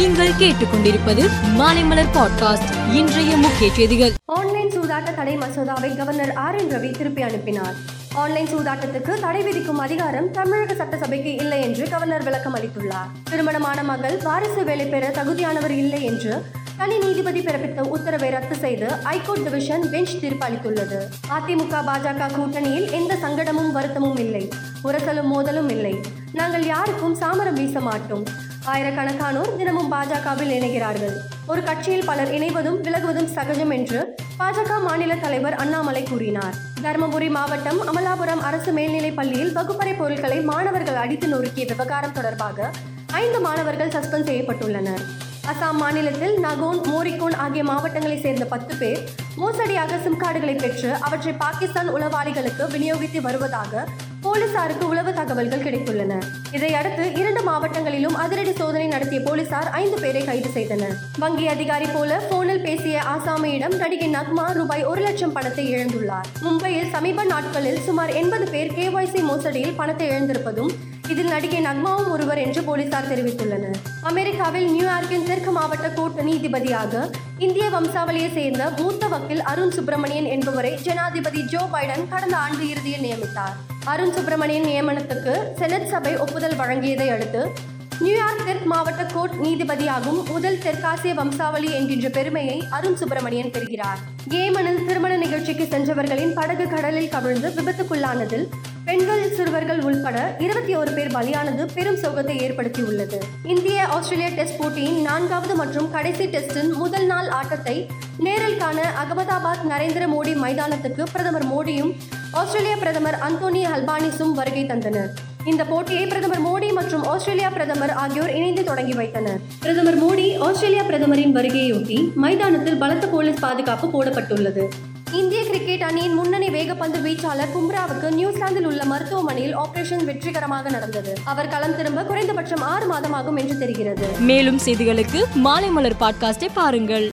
நீங்கள் கேட்டுக்கொண்டிருப்பது மாலைமலர் பாட்காஸ்ட் இன்றைய முக்கிய செய்திகள். ஆன்லைன் சூதாட்ட தடை மசோதாவை கவர்னர் ஆர் என் ரவி திருப்பி அனுப்பினார். ஆன்லைன் சூதாட்டத்துக்கு தடை விதிக்கும் அதிகாரம் தமிழக சட்டசபைக்கு இல்லை என்று கவர்னர் விளக்கம் அளித்துள்ளார். திருமணமான மகள் வாரிசு வேலை பெற தகுதியானவர் இல்லை என்று தனி நீதிபதி பிறப்பித்த உத்தரவை ரத்து செய்து ஐகோர்ட் டிவிஷன் பெஞ்ச் தீர்ப்பு அளித்துள்ளது. அதிமுக பாஜக கூட்டணியில் எந்த சங்கடமும் வருத்தமும் இல்லை. உரசலும் மோதலும் இல்லை. நாங்கள் யாருக்கும் சாமரம் வீச மாட்டோம். ஆயிரக்கணக்கானோர் தினமும் பாஜகவில் இணைகிறார்கள். ஒரு கட்சியில் பலர் இணைவதும் விலகுவதும் சகஜம் என்று பாஜக மாநில தலைவர் அண்ணாமலை கூறினார். தருமபுரி மாவட்டம் அமலாபுரம் அரசு மேல்நிலைப் பள்ளியில் வகுப்பறை பொருட்களை மாணவர்கள் அடித்து நொறுக்கிய விவகாரம் தொடர்பாக ஐந்து மாணவர்கள் சஸ்பெண்ட் செய்யப்பட்டுள்ளனர். அசாம் மாநிலத்தில் நகோன் மோரிகோன் ஆகிய மாவட்டங்களைச் சேர்ந்த பத்து பேர் மோசடியாக சிம் கார்டுகளை பெற்று அவற்றை பாகிஸ்தான் உளவாளிகளுக்கு விநியோகித்து வருவதாக போலீசாருக்கு உளவு தகவல்கள் கிடைத்துள்ளன. இதையடுத்து இரண்டு மாவட்டங்களிலும் அதிரடி சோதனை நடத்திய போலீசார் ஐந்து பேரை கைது செய்தனர். வங்கி அதிகாரி போல போனில் பேசிய ஆசாமியிடம் நடிகை நக்மா ரூபாய் ஒரு லட்சம் பணத்தை இழந்துள்ளார். மும்பையில் சமீப நாட்களில் சுமார் எண்பது பேர் கேஒய்சி மோசடியில் பணத்தை இழந்திருப்பதும் இதில் நடிகை நக்மாவும் ஒருவர் என்று போலீசார் தெரிவித்துள்ளனர். அமெரிக்காவில் நியூயார்க்கின் தெற்கு மாவட்ட கோர்ட் நீதிபதியாக இந்திய வம்சாவளியை சேர்ந்த மூத்த வக்கீல் அருண் சுப்பிரமணியன் என்பவரை ஜனாதிபதி ஜோ பைடன் கடந்த ஆண்டு இறுதியில் நியமித்தார். அருண் சுப்பிரமணியன் நியமனத்துக்கு செனட் சபை ஒப்புதல் வழங்கியதை அடுத்து நியூயார்க் தெற்கு மாவட்ட கோர்ட் நீதிபதியாகும் முதல் தெற்காசிய வம்சாவளி என்கின்ற பெருமையை அருண் சுப்பிரமணியன் பெறுகிறார். ஏமனில் திருமண நிகழ்ச்சிக்கு சென்றவர்களின் படகு கடலில் கவிழ்ந்து விபத்துக்குள்ளானதில் பெண்கள் சிறுவர்கள் உள்பட இருபத்தி ஒரு பேர் பலியானது பெரும் சோகத்தை ஏற்படுத்தியுள்ளது. இந்திய ஆஸ்திரேலிய டெஸ்ட் போட்டியின் நான்காவது மற்றும் கடைசி டெஸ்டின் முதல் நாள் ஆட்டத்தை நேரில் காண அகமதாபாத் நரேந்திர மோடி மைதானத்துக்கு பிரதமர் மோடியும் ஆஸ்திரேலிய பிரதமர் அந்தோனி அல்பானிஸும் வருகை தந்தனர். இந்த போட்டியை பிரதமர் மோடி மற்றும் ஆஸ்திரேலியா பிரதமர் ஆகியோர் இணைந்து தொடங்கி வைத்தனர். பிரதமர் மோடி ஆஸ்திரேலியா பிரதமரின் வருகையொட்டி மைதானத்தில் பலத்த போலீஸ் பாதுகாப்பு போடப்பட்டுள்ளது. இந்திய கிரிக்கெட் அணியின் முன்னணி வேகப்பந்து வீச்சாளர் பும்ராவுக்கு நியூசிலாந்தில் உள்ள மருத்துவமனையில் ஆபரேஷன் வெற்றிகரமாக நடந்தது. அவர் களம் திரும்ப குறைந்தபட்சம் ஆறு மாதமாகும் என்று தெரிகிறது. மேலும் செய்திகளுக்கு மாலைமலர் பாட்காஸ்டை பாருங்கள்.